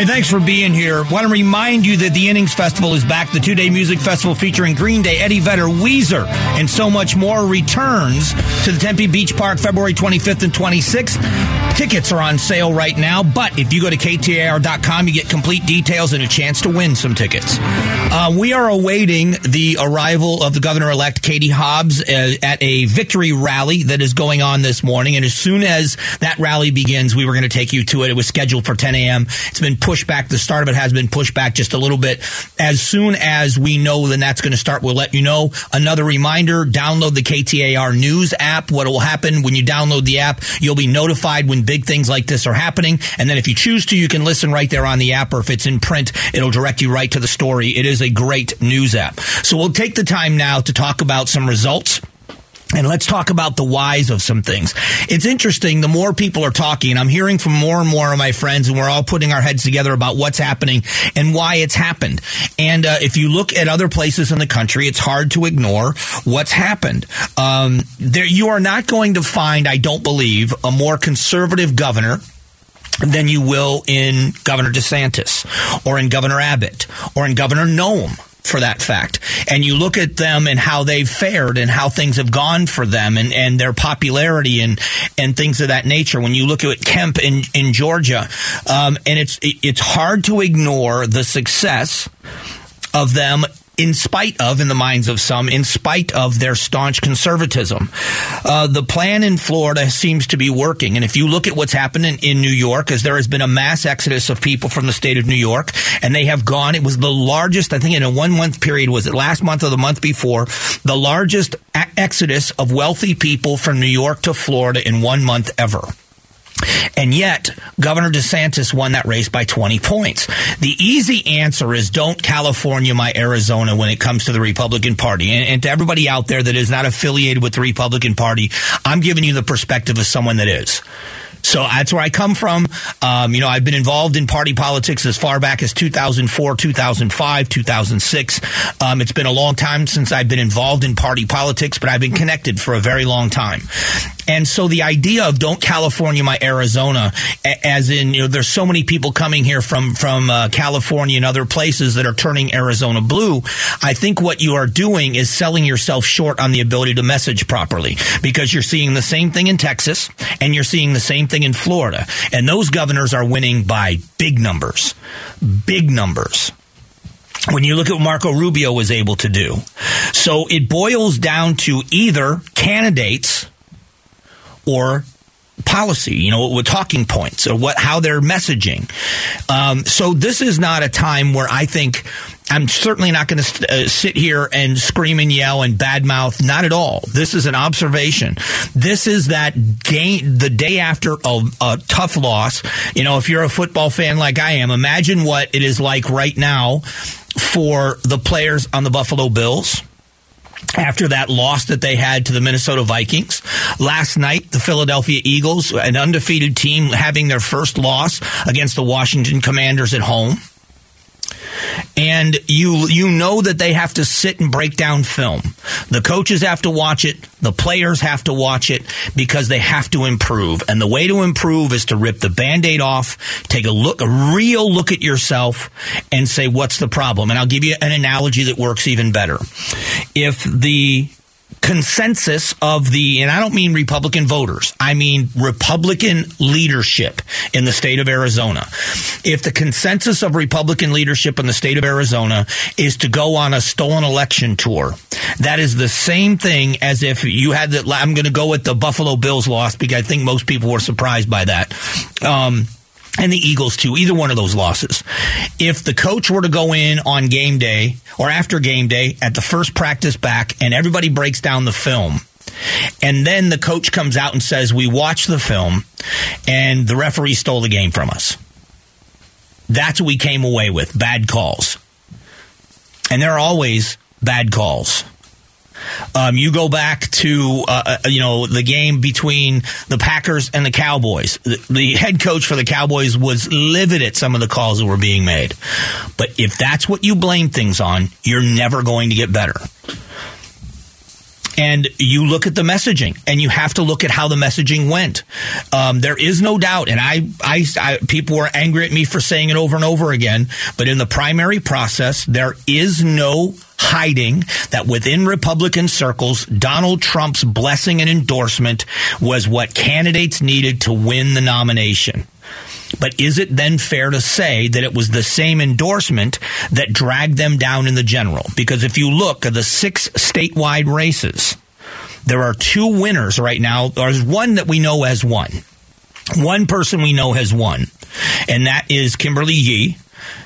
Hey, thanks for being here. Want to remind you that the Innings Festival is back. The two day music festival featuring Green Day, Eddie Vedder, Weezer, and so much more returns to the Tempe Beach Park February 25th and 26th. Tickets are on sale right now, but if you go to KTAR.com, you get complete details and a chance to win some tickets. Uh, we are awaiting the arrival of the governor elect, Katie Hobbs, uh, at a victory rally that is going on this morning. And as soon as that rally begins, we were going to take you to it. It was scheduled for 10 a.m. It's been pushed back. The start of it has been pushed back just a little bit. As soon as we know then that's going to start, we'll let you know. Another reminder, download the KTAR news app. What will happen when you download the app, you'll be notified when big things like this are happening. And then if you choose to, you can listen right there on the app, or if it's in print, it'll direct you right to the story. It is a great news app. So we'll take the time now to talk about some results and let's talk about the whys of some things. It's interesting. The more people are talking, I'm hearing from more and more of my friends, and we're all putting our heads together about what's happening and why it's happened. And uh, if you look at other places in the country, it's hard to ignore what's happened. Um, there, you are not going to find, I don't believe, a more conservative governor than you will in Governor DeSantis or in Governor Abbott or in Governor Noem for that fact. And you look at them and how they've fared and how things have gone for them and, and their popularity and, and things of that nature. When you look at Kemp in, in Georgia, um, and it's, it's hard to ignore the success of them in spite of, in the minds of some, in spite of their staunch conservatism. Uh, the plan in Florida seems to be working. And if you look at what's happening in New York, as there has been a mass exodus of people from the state of New York, and they have gone, it was the largest, I think in a one month period, was it last month or the month before, the largest exodus of wealthy people from New York to Florida in one month ever. And yet, Governor DeSantis won that race by 20 points. The easy answer is don't California my Arizona when it comes to the Republican Party. And, and, to everybody out there that is not affiliated with the Republican Party, I'm giving you the perspective of someone that is. So that's where I come from. Um, you know, I've been involved in party politics as far back as 2004, 2005, 2006. Um, it's been a long time since I've been involved in party politics, but I've been connected for a very long time. And so the idea of don't California my Arizona, as in, you know, there's so many people coming here from, from uh, California and other places that are turning Arizona blue. I think what you are doing is selling yourself short on the ability to message properly because you're seeing the same thing in Texas and you're seeing the same in Florida. And those governors are winning by big numbers, big numbers when you look at what Marco Rubio was able to do. So it boils down to either candidates or policy, you know, with talking points or what how they're messaging. Um, so this is not a time where I think I'm certainly not going to uh, sit here and scream and yell and badmouth. Not at all. This is an observation. This is that game the day after a, a tough loss. You know, if you're a football fan like I am, imagine what it is like right now for the players on the Buffalo Bills after that loss that they had to the Minnesota Vikings. Last night, the Philadelphia Eagles, an undefeated team, having their first loss against the Washington Commanders at home and you you know that they have to sit and break down film. The coaches have to watch it, the players have to watch it because they have to improve. And the way to improve is to rip the band-aid off, take a look a real look at yourself and say what's the problem. And I'll give you an analogy that works even better. If the consensus of the, and I don't mean Republican voters, I mean Republican leadership in the state of Arizona. If the consensus of Republican leadership in the state of Arizona is to go on a stolen election tour, that is the same thing as if you had that. I'm going to go with the Buffalo Bills loss because I think most people were surprised by that. Um, and the Eagles too, either one of those losses. If the coach were to go in on game day or after game day at the first practice back and everybody breaks down the film, and then the coach comes out and says, We watched the film and the referee stole the game from us. That's what we came away with bad calls. And there are always bad calls. Um, you go back to uh, uh, you know the game between the Packers and the Cowboys. The, the, head coach for the Cowboys was livid at some of the calls that were being made. But if that's what you blame things on, you're never going to get better. And you look at the messaging and you have to look at how the messaging went. Um, there is no doubt, and I, I, I, people were angry at me for saying it over and over again, but in the primary process, there is no hiding that within Republican circles, Donald Trump's blessing and endorsement was what candidates needed to win the nomination. But is it then fair to say that it was the same endorsement that dragged them down in the general? Because if you look at the six statewide races, there are two winners right now. There's one that we know has won. One person we know has won, and that is Kimberly Yee,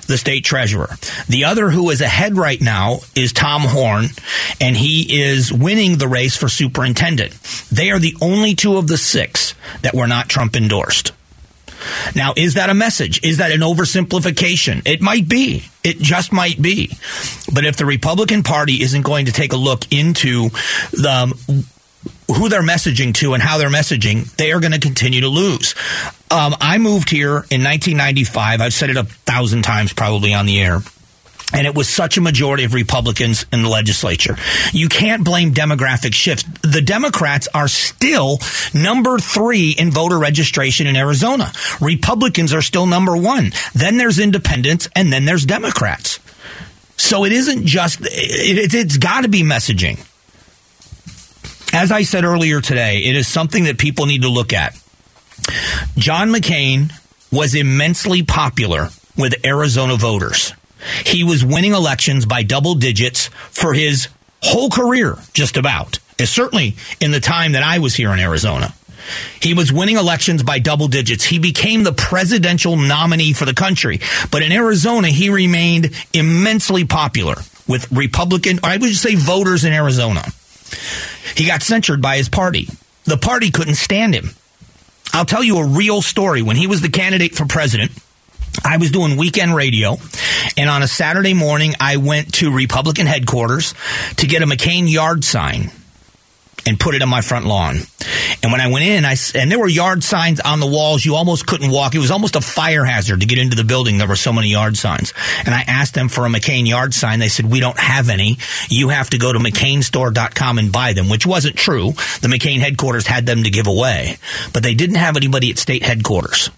the state treasurer. The other who is ahead right now is Tom Horne, and he is winning the race for superintendent. They are the only two of the six that were not Trump endorsed. Now, is that a message? Is that an oversimplification? It might be. It just might be. But if the Republican Party isn't going to take a look into the um, who they're messaging to and how they're messaging, they are going to continue to lose. Um, I moved here in 1995. I've said it a thousand times probably on the air and it was such a majority of Republicans in the legislature. You can't blame demographic shifts. The Democrats are still number three in voter registration in Arizona. Republicans are still number one. Then there's independents, and then there's Democrats. So it isn't just, it, has got to be messaging. As I said earlier today, it is something that people need to look at. John McCain was immensely popular with Arizona voters. He was winning elections by double digits for his whole career, just about. certainly in the time that I was here in Arizona. He was winning elections by double digits. He became the presidential nominee for the country. But in Arizona, he remained immensely popular with Republican, I would say voters in Arizona. He got censured by his party. The party couldn't stand him. I'll tell you a real story. When he was the candidate for president, I was doing weekend radio, and on a Saturday morning, I went to Republican headquarters to get a McCain yard sign and put it on my front lawn. And when I went in, I and there were yard signs on the walls. You almost couldn't walk. It was almost a fire hazard to get into the building. There were so many yard signs. And I asked them for a McCain yard sign. They said, we don't have any. You have to go to McCainstore.com and buy them, which wasn't true. The McCain headquarters had them to give away, but they didn't have anybody at state headquarters.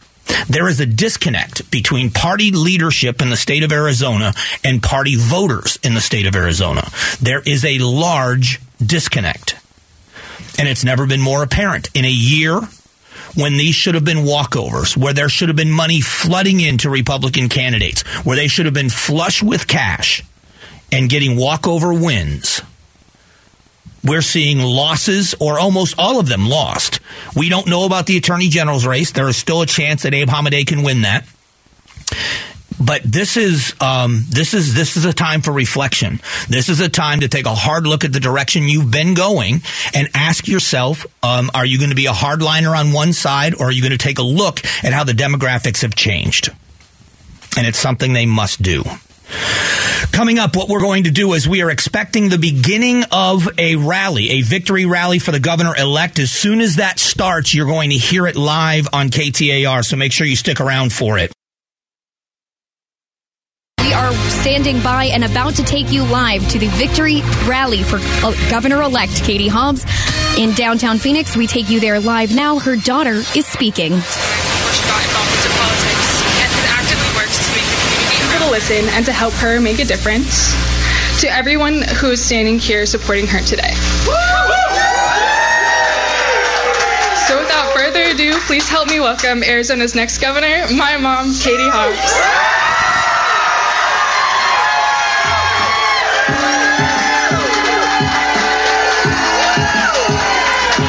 There is a disconnect between party leadership in the state of Arizona and party voters in the state of Arizona. There is a large disconnect. And it's never been more apparent. In a year when these should have been walkovers, where there should have been money flooding into Republican candidates, where they should have been flush with cash and getting walkover wins we're seeing losses, or almost all of them lost. We don't know about the attorney general's race. There is still a chance that Abe Hamadeh can win that. But this is um, this is this is a time for reflection. This is a time to take a hard look at the direction you've been going and ask yourself: um, Are you going to be a hardliner on one side, or are you going to take a look at how the demographics have changed? And it's something they must do. Coming up, what we're going to do is we are expecting the beginning of a rally, a victory rally for the governor elect. As soon as that starts, you're going to hear it live on KTAR, so make sure you stick around for it. We are standing by and about to take you live to the victory rally for uh, Governor elect Katie Hobbs in downtown Phoenix. We take you there live now. Her daughter is speaking. To listen and to help her make a difference. To everyone who is standing here supporting her today. So without further ado, please help me welcome Arizona's next governor, my mom, Katie Hobbs.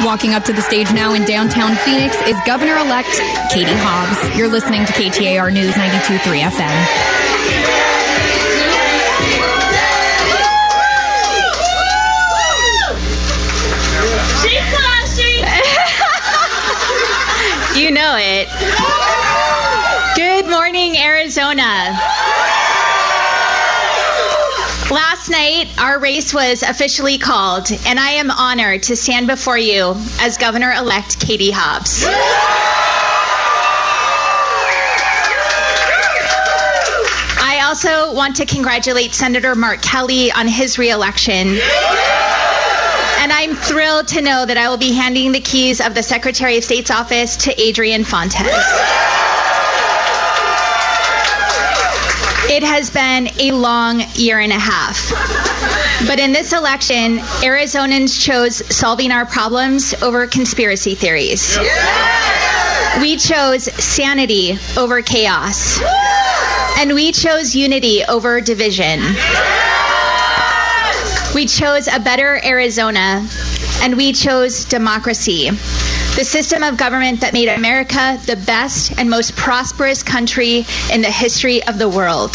Walking up to the stage now in downtown Phoenix is Governor elect Katie Hobbs. You're listening to KTAR News 92.3 FM. Good morning, Arizona. Last night, our race was officially called, and I am honored to stand before you as Governor elect Katie Hobbs. I also want to congratulate Senator Mark Kelly on his reelection And I'm thrilled to know that I will be handing the keys of the Secretary of State's office to Adrian Fontes. It has been a long year and a half. But in this election, Arizonans chose solving our problems over conspiracy theories. We chose sanity over chaos. And we chose unity over division. We chose a better Arizona. And we chose democracy the system of government that made America the best and most prosperous country in the history of the world.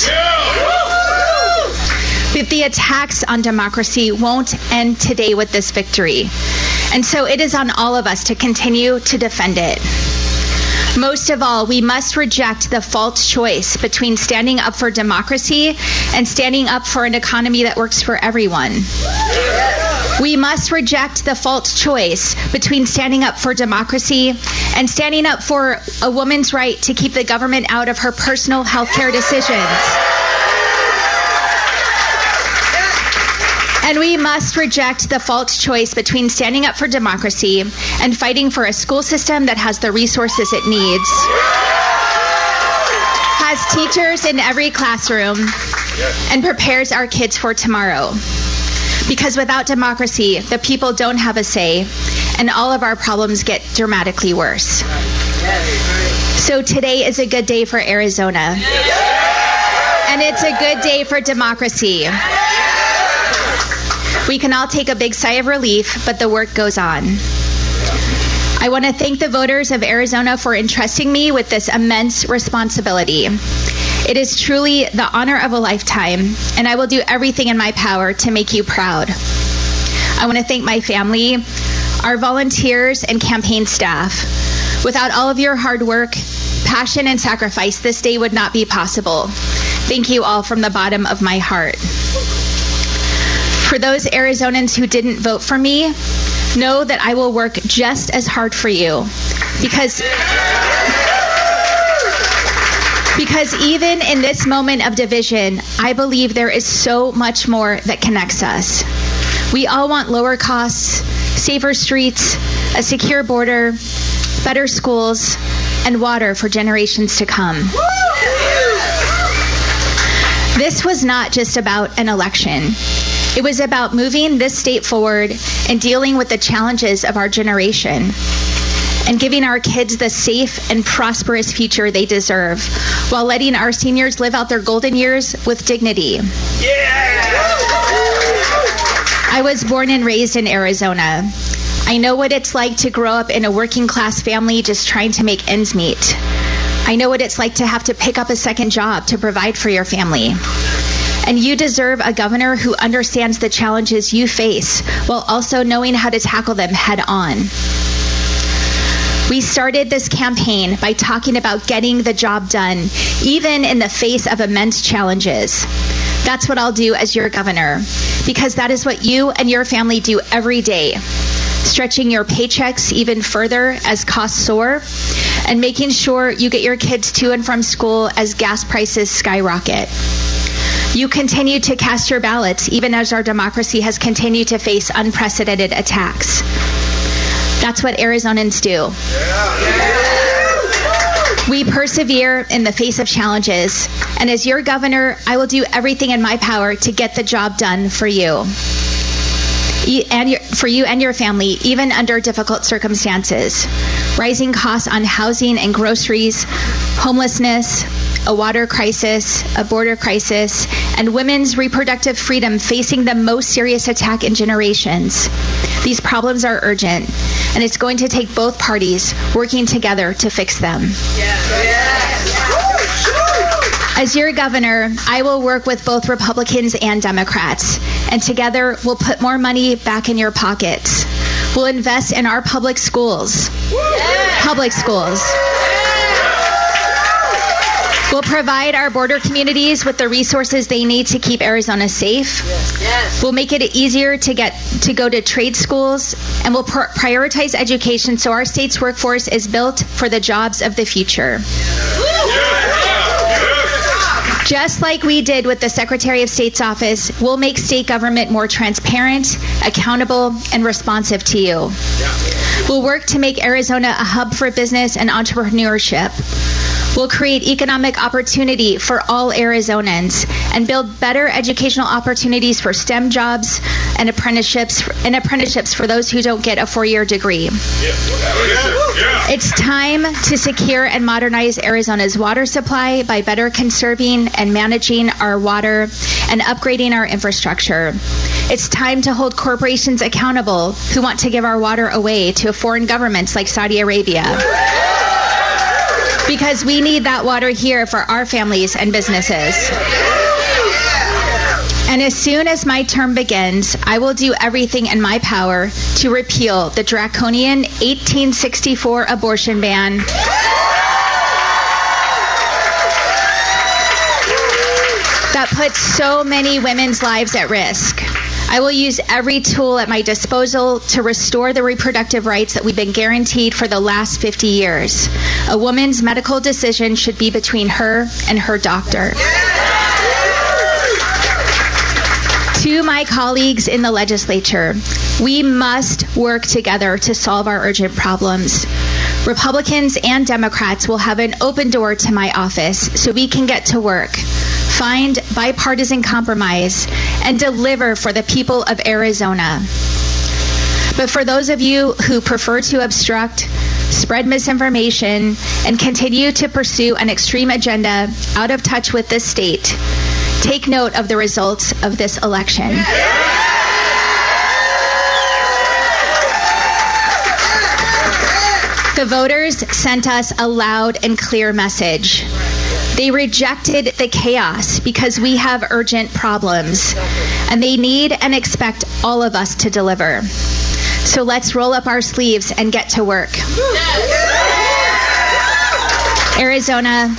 But the attacks on democracy won't end today with this victory. And so it is on all of us to continue to defend it. Most of all, we must reject the false choice between standing up for democracy and standing up for an economy that works for everyone. We must reject the false choice between standing up for democracy and standing up for a woman's right to keep the government out of her personal health care decisions. And we must reject the false choice between standing up for democracy and fighting for a school system that has the resources it needs, has teachers in every classroom, and prepares our kids for tomorrow. Because without democracy, the people don't have a say, and all of our problems get dramatically worse. So today is a good day for Arizona. And it's a good day for democracy. We can all take a big sigh of relief, but the work goes on. I want to thank the voters of Arizona for entrusting me with this immense responsibility. It is truly the honor of a lifetime, and I will do everything in my power to make you proud. I want to thank my family, our volunteers, and campaign staff. Without all of your hard work, passion, and sacrifice, this day would not be possible. Thank you all from the bottom of my heart. For those Arizonans who didn't vote for me, know that I will work just as hard for you because because even in this moment of division, I believe there is so much more that connects us. We all want lower costs, safer streets, a secure border, better schools, and water for generations to come. This was not just about an election. It was about moving this state forward and dealing with the challenges of our generation and giving our kids the safe and prosperous future they deserve while letting our seniors live out their golden years with dignity. Yeah! I was born and raised in Arizona. I know what it's like to grow up in a working class family just trying to make ends meet. I know what it's like to have to pick up a second job to provide for your family. And you deserve a governor who understands the challenges you face while also knowing how to tackle them head on. We started this campaign by talking about getting the job done, even in the face of immense challenges. That's what I'll do as your governor, because that is what you and your family do every day. Stretching your paychecks even further as costs soar, and making sure you get your kids to and from school as gas prices skyrocket. You continue to cast your ballots even as our democracy has continued to face unprecedented attacks. That's what Arizonans do. We persevere in the face of challenges, and as your governor, I will do everything in my power to get the job done for you. And your, for you and your family, even under difficult circumstances. Rising costs on housing and groceries, homelessness, a water crisis, a border crisis, and women's reproductive freedom facing the most serious attack in generations. These problems are urgent, and it's going to take both parties working together to fix them. As your governor, I will work with both Republicans and Democrats, and together we'll put more money back in your pockets. We'll invest in our public schools. Public schools. We'll provide our border communities with the resources they need to keep Arizona safe. Yes. We'll make it easier to get to go to trade schools, and we'll pr- prioritize education so our state's workforce is built for the jobs of the future. Just like we did with the Secretary of State's office, we'll make state government more transparent, accountable, and responsive to you. We'll work to make Arizona a hub for business and entrepreneurship. We'll create economic opportunity for all Arizonans and build better educational opportunities for STEM jobs and apprenticeships and apprenticeships for those who don't get a four-year degree. It's time to secure and modernize Arizona's water supply by better conserving and managing our water and upgrading our infrastructure. It's time to hold corporations accountable who want to give our water away to foreign governments like Saudi Arabia because we need that water here for our families and businesses. And as soon as my term begins, I will do everything in my power to repeal the draconian 1864 abortion ban. That puts so many women's lives at risk. I will use every tool at my disposal to restore the reproductive rights that we've been guaranteed for the last 50 years. A woman's medical decision should be between her and her doctor. To my colleagues in the legislature, we must work together to solve our urgent problems. Republicans and Democrats will have an open door to my office so we can get to work, find bipartisan compromise, and deliver for the people of Arizona. But for those of you who prefer to obstruct, spread misinformation, and continue to pursue an extreme agenda out of touch with this state, take note of the results of this election. The voters sent us a loud and clear message. They rejected the chaos because we have urgent problems, and they need and expect all of us to deliver. So let's roll up our sleeves and get to work. Arizona,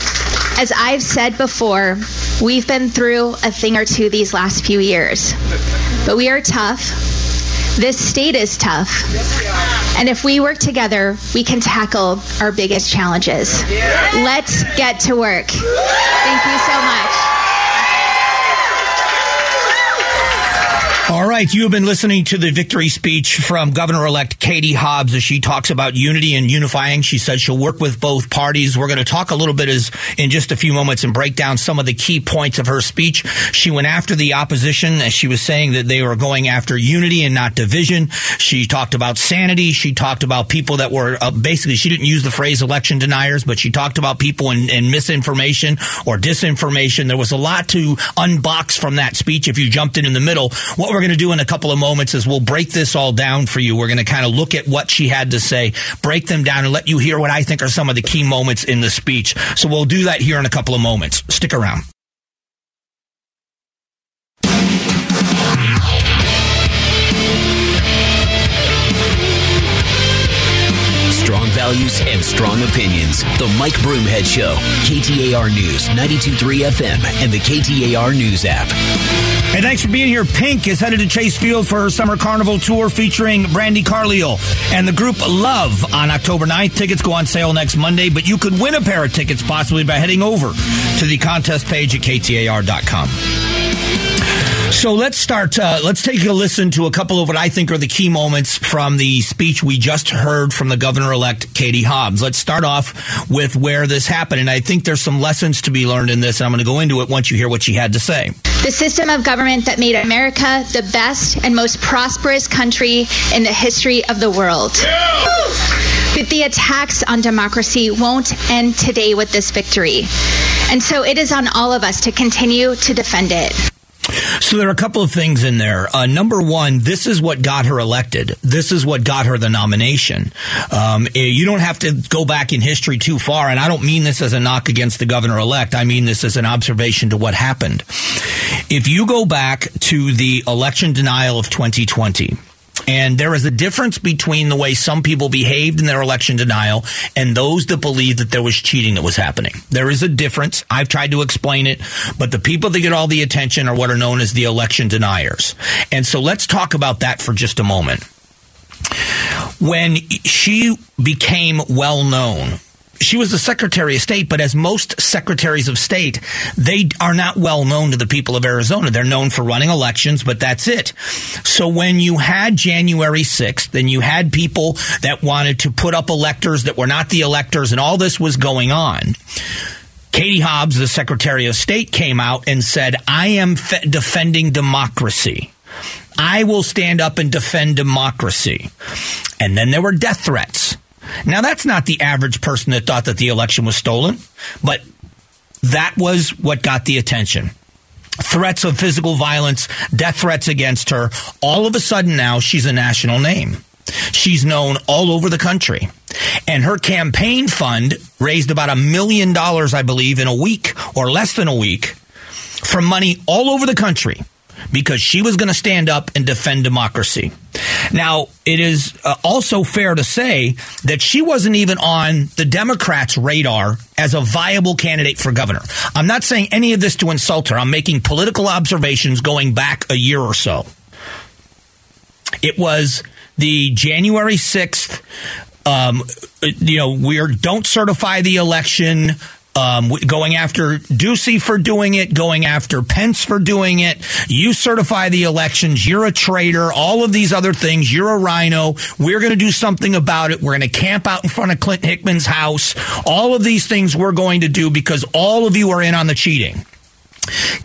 as I've said before, we've been through a thing or two these last few years, but we are tough. This state is tough. And if we work together, we can tackle our biggest challenges. Let's get to work. Thank you so much. Right, you have been listening to the victory speech from Governor elect Katie Hobbs as she talks about unity and unifying. She said she'll work with both parties. We're going to talk a little bit as in just a few moments and break down some of the key points of her speech. She went after the opposition as she was saying that they were going after unity and not division. She talked about sanity. She talked about people that were uh, basically, she didn't use the phrase election deniers, but she talked about people in, in misinformation or disinformation. There was a lot to unbox from that speech if you jumped in in the middle. What we're going to do in a couple of moments is we'll break this all down for you. We're going to kind of look at what she had to say, break them down, and let you hear what I think are some of the key moments in the speech. So we'll do that here in a couple of moments. Stick around. Values and strong opinions. The Mike Broomhead Show. KTAR News, 92.3 FM, and the KTAR News app. Hey, thanks for being here. Pink is headed to Chase Field for her summer carnival tour featuring Brandi Carlile and the Grouplove on October 9th. Tickets go on sale next Monday, but you could win a pair of tickets possibly by heading over to the contest page at ktar.com. So let's start. Uh, let's take a listen to a couple of what I think are the key moments from the speech we just heard from the governor elect, Katie Hobbs. Let's start off with where this happened. And I think there's some lessons to be learned in this. And I'm going to go into it once you hear what she had to say. The system of government that made America the best and most prosperous country in the history of the world. But the attacks on democracy won't end today with this victory. And so it is on all of us to continue to defend it. So there are a couple of things in there. Uh, number one, this is what got her elected. This is what got her the nomination. Um, you don't have to go back in history too far, and I don't mean this as a knock against the governor elect. I mean this as an observation to what happened. If you go back to the election denial of 2020, and there is a difference between the way some people behaved in their election denial and those that believe that there was cheating that was happening. There is a difference. I've tried to explain it, but the people that get all the attention are what are known as the election deniers. And so let's talk about that for just a moment. When she became well known, she was the Secretary of State, but as most secretaries of state, they are not well known to the people of Arizona. They're known for running elections, but that's it. So when you had January 6th and you had people that wanted to put up electors that were not the electors and all this was going on, Katie Hobbs, the Secretary of State, came out and said, I am fe- defending democracy. I will stand up and defend democracy. And then there were death threats. Now, that's not the average person that thought that the election was stolen, but that was what got the attention. Threats of physical violence, death threats against her. All of a sudden now she's a national name. She's known all over the country. And her campaign fund raised about a million dollars, I believe, in a week or less than a week from money all over the country because she was going to stand up and defend democracy. Now, it is uh, also fair to say that she wasn't even on the Democrats' radar as a viable candidate for governor. I'm not saying any of this to insult her. I'm making political observations going back a year or so. It was the January 6th um, you know, we're don't certify the election um, going after Ducey for doing it, going after Pence for doing it. You certify the elections. You're a traitor. All of these other things. You're a RINO. We're going to do something about it. We're going to camp out in front of Clinton Hickman's house. All of these things we're going to do because all of you are in on the cheating.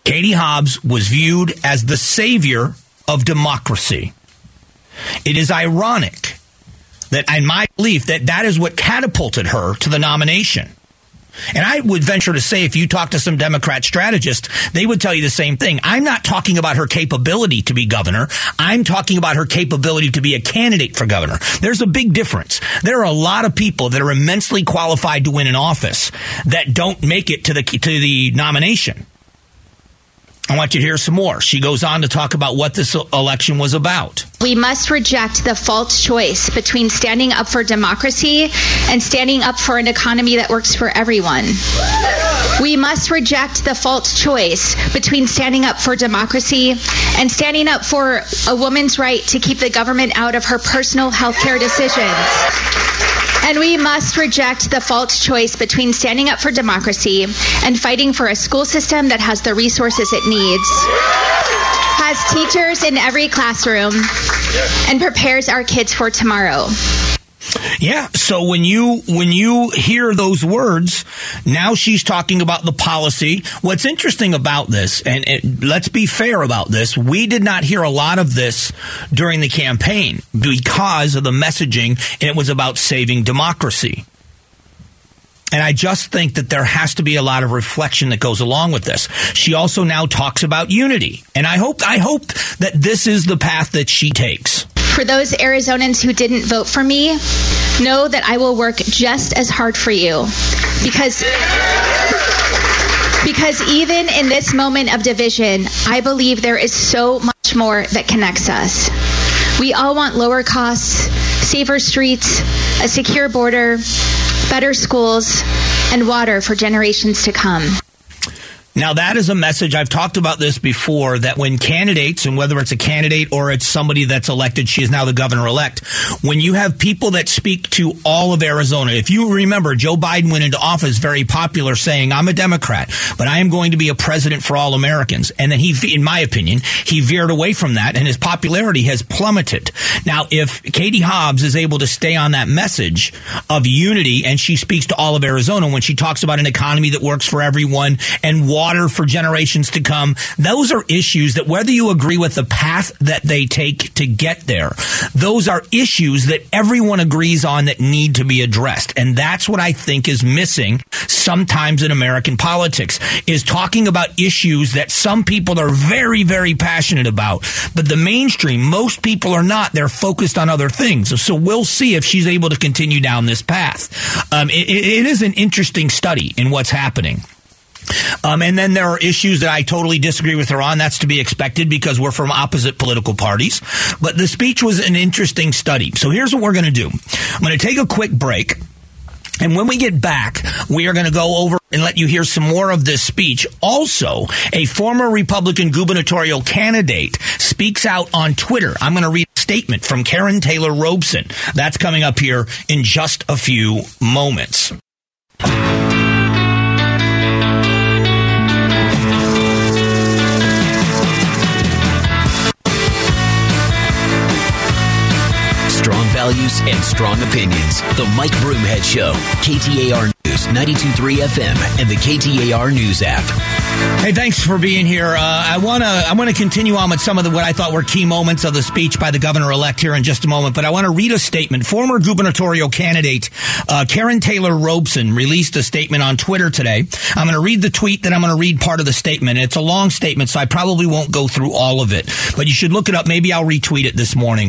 Katie Hobbs was viewed as the savior of democracy. It is ironic that, in my belief, that that is what catapulted her to the nomination. And I would venture to say, if you talk to some Democrat strategists, they would tell you the same thing. I'm not talking about her capability to be governor. I'm talking about her capability to be a candidate for governor. There's a big difference. There are a lot of people that are immensely qualified to win an office that don't make it to the to the nomination. I want you to hear some more. She goes on to talk about what this election was about. We must reject the false choice between standing up for democracy and standing up for an economy that works for everyone. We must reject the false choice between standing up for democracy and standing up for a woman's right to keep the government out of her personal health care decisions. And we must reject the false choice between standing up for democracy and fighting for a school system that has the resources it needs, has teachers in every classroom, and prepares our kids for tomorrow. Yeah. So when you when you hear those words, now she's talking about the policy. What's interesting about this, and it, let's be fair about this, we did not hear a lot of this during the campaign because of the messaging, and it was about saving democracy. And I just think that there has to be a lot of reflection that goes along with this. She also now talks about unity. And I hope I hope that this is the path that she takes. For those Arizonans who didn't vote for me, know that I will work just as hard for you because because even in this moment of division, I believe there is so much more that connects us. We all want lower costs, safer streets, a secure border, better schools, and water for generations to come. Now, that is a message. I've talked about this before that when candidates, and whether it's a candidate or it's somebody that's elected, she is now the governor elect, when you have people that speak to all of Arizona, if you remember, Joe Biden went into office very popular saying, I'm a Democrat, but I am going to be a president for all Americans. And then he, in my opinion, he veered away from that and his popularity has plummeted. Now, if Katie Hobbs is able to stay on that message of unity and she speaks to all of Arizona when she talks about an economy that works for everyone and water water for generations to come. Those are issues that whether you agree with the path that they take to get there, those are issues that everyone agrees on that need to be addressed. And that's what I think is missing sometimes in American politics is talking about issues that some people are very, very passionate about. But the mainstream, most people are not. They're focused on other things. So we'll see if she's able to continue down this path. Um, it, it is an interesting study in what's happening. Um, and then there are issues that I totally disagree with her on. That's to be expected because we're from opposite political parties. But the speech was an interesting study. So here's what we're going to do. I'm going to take a quick break. And when we get back, we are going to go over and let you hear some more of this speech. Also, a former Republican gubernatorial candidate speaks out on Twitter. I'm going to read a statement from Karrin Taylor Robson. That's coming up here in just a few moments. Values and strong opinions. The Mike Broomhead Show, KTAR News, 92.3 FM, and the KTAR News app. Hey, thanks for being here. Uh, I want to I want to continue on with some of the what I thought were key moments of the speech by the governor elect here in just a moment. But I want to read a statement. Former gubernatorial candidate uh, Karrin Taylor Robson released a statement on Twitter today. I'm going to read the tweet, then I'm going to read part of the statement. It's a long statement, so I probably won't go through all of it. But you should look it up. Maybe I'll retweet it this morning.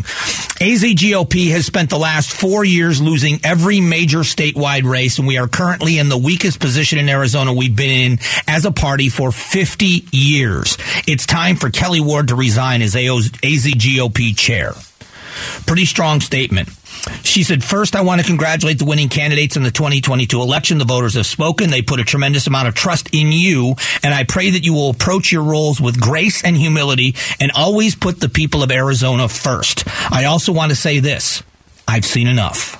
AZ GOP has spent the last four years losing every major statewide race, and we are currently in the weakest position in Arizona we've been in as a party for 50 years. It's time for Kelli Ward to resign as AZ GOP chair. Pretty strong statement. She said, First, I want to congratulate the winning candidates in the 2022 election. The voters have spoken. They put a tremendous amount of trust in you. And I pray that you will approach your roles with grace and humility and always put the people of Arizona first. I also want to say this I've seen enough.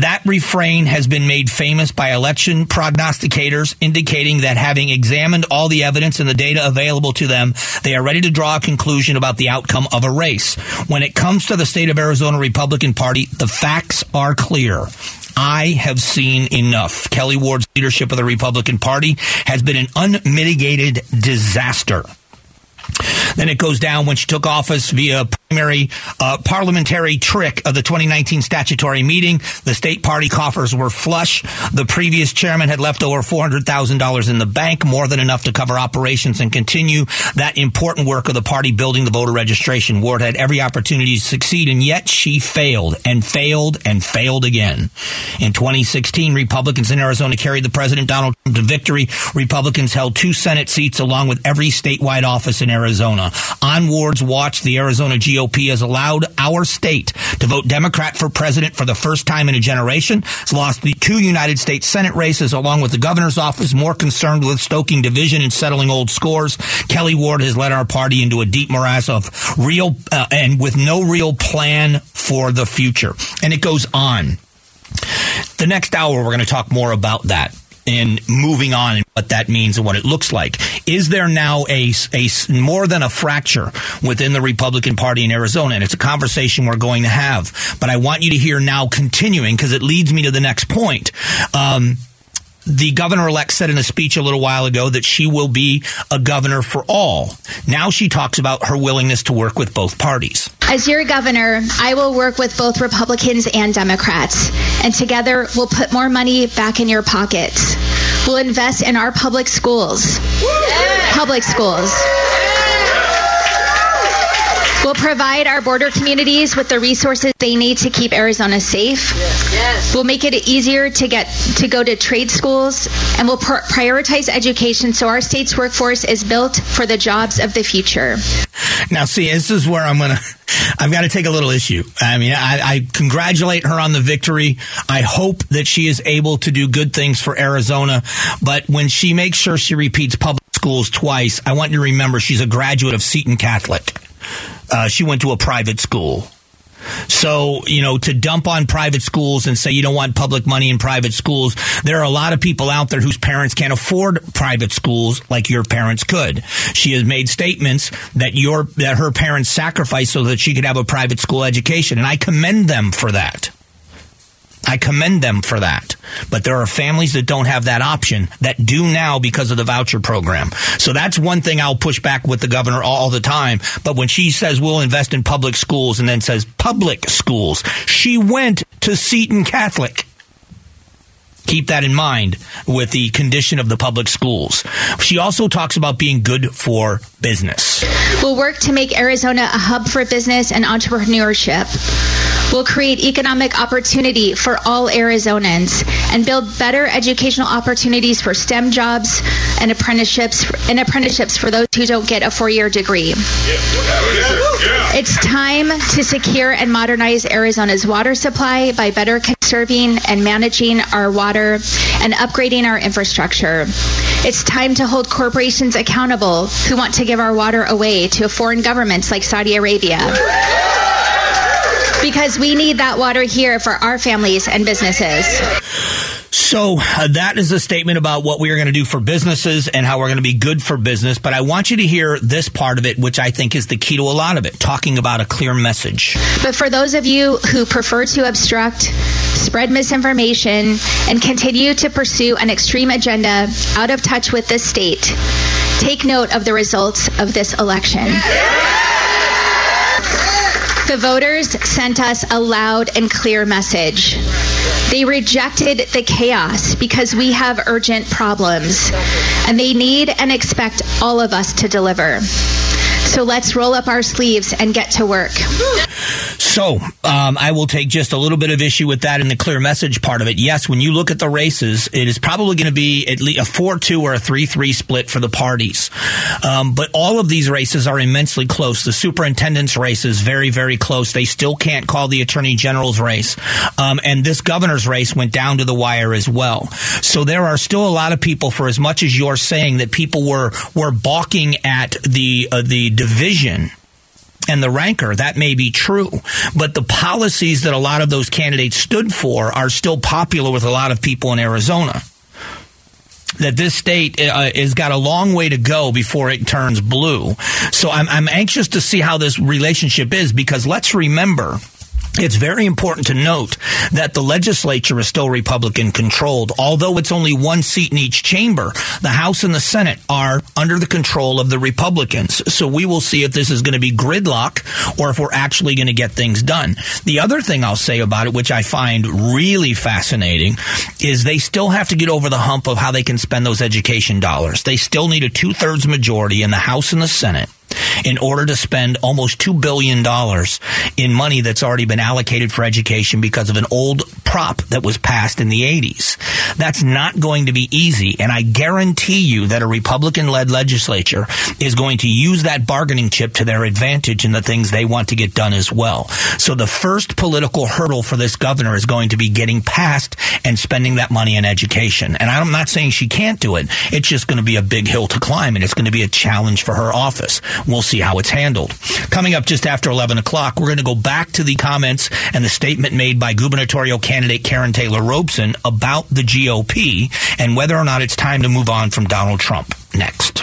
That refrain has been made famous by election prognosticators, indicating that having examined all the evidence and the data available to them, they are ready to draw a conclusion about the outcome of a race. When it comes to the state of Arizona Republican Party, the facts are clear. I have seen enough. Kelli Ward's leadership of the Republican Party has been an unmitigated disaster. Then it goes down when she took office via primary uh, parliamentary trick of the 2019 statutory meeting. The state party coffers were flush. The previous chairman had left over $400,000 in the bank, more than enough to cover operations and continue that important work of the party building the voter registration. Ward had every opportunity to succeed, and yet she failed and failed and failed again. In 2016, Republicans in Arizona carried the President Donald Trump to victory. Republicans held two Senate seats along with every statewide office in Arizona. On Ward's watch, the Arizona GOP has allowed our state to vote Democrat for president for the first time in a generation. It's lost the two United States Senate races along with the governor's office, more concerned with stoking division and settling old scores. Kelli Ward has led our party into a deep morass of real uh, and with no real plan for the future. And it goes on. The next hour, we're going to talk more about that and moving on and what that means and what it looks like. Is there now a, a more than a fracture within the Republican Party in Arizona? And it's a conversation we're going to have. But I want you to hear now continuing because it leads me to the next point. Um, the governor elect said in a speech a little while ago that she will be a governor for all. Now she talks about her willingness to work with both parties. As your governor, I will work with both Republicans and Democrats, and together we'll put more money back in your pockets. We'll invest in our public schools. Public schools. We'll provide our border communities with the resources they need to keep Arizona safe. Yes. We'll make it easier to get to go to trade schools, and we'll pr- prioritize education so our state's workforce is built for the jobs of the future. Now, see, this is where I'm gonna. I've got to take a little issue. I mean, I, I, congratulate her on the victory. I hope that she is able to do good things for Arizona. But when she makes sure she repeats public schools twice, I want you to remember she's a graduate of Seton Catholic. Uh, she went to a private school. So, you know, to dump on private schools and say you don't want public money in private schools, there are a lot of people out there whose parents can't afford private schools like your parents could. She has made statements that your that her parents sacrificed so that she could have a private school education, and I commend them for that. I commend them for that. But there are families that don't have that option that do now because of the voucher program. So that's one thing I'll push back with the governor all the time. But when she says we'll invest in public schools and then says public schools, she went to Seton Catholic. Keep that in mind with the condition of the public schools. She also talks about being good for business. We'll work to make Arizona a hub for business and entrepreneurship We'll create economic opportunity for all Arizonans and build better educational opportunities for STEM jobs and apprenticeships and apprenticeships for those who don't get a four-year degree. It's time to secure and modernize Arizona's water supply by better conserving and managing our water and upgrading our infrastructure. It's time to hold corporations accountable who want to give our water away to foreign governments like Saudi Arabia because we need that water here for our families and businesses. So uh, that is a statement about what we are going to do for businesses and how we're going to be good for business. But I want you to hear this part of it, which I think is the key to a lot of it, talking about a clear message. But for those of you who prefer to obstruct, spread misinformation, and continue to pursue an extreme agenda out of touch with this state, take note of the results of this election. The voters sent us a loud and clear message. They rejected the chaos because we have urgent problems, and they need and expect all of us to deliver. So let's roll up our sleeves and get to work. So, um, I will take just a little bit of issue with that in the clear message part of it. Yes, when you look at the races, it is probably going to be at least a 4 2 or a 3 3 split for the parties. Um, but all of these races are immensely close. The superintendent's race is very, very close. They still can't call the attorney general's race. Um, and this governor's race went down to the wire as well. So there are still a lot of people, for as much as you're saying that people were, were balking at the, uh, the division and the rancor, that may be true. But the policies that a lot of those candidates stood for are still popular with a lot of people in Arizona. That this state uh, has got a long way to go before it turns blue. So I'm, I'm anxious to see how this relationship is because let's remember it's very important to note that the legislature is still Republican controlled. Although it's only one seat in each chamber, the House and the Senate are under the control of the Republicans. So we will see if this is going to be gridlock or if we're actually going to get things done. The other thing I'll say about it, which I find really fascinating, is they still have to get over the hump of how they can spend those education dollars. They still need a two thirds majority in the House and the Senate in order to spend almost $2 billion in money that's already been allocated for education because of an old prop that was passed in the 80s. That's not going to be easy. And I guarantee you that a Republican led legislature is going to use that bargaining chip to their advantage in the things they want to get done as well. So the first political hurdle for this governor is going to be getting past and spending that money in education. And I'm not saying she can't do it. It's just going to be a big hill to climb and it's going to be a challenge for her office. We'll see how it's handled. Coming up just after 11 o'clock, we're going to go back to the comments and the statement made by gubernatorial candidate Karrin Taylor Robson about the GOP and whether or not it's time to move on from Donald Trump. Next.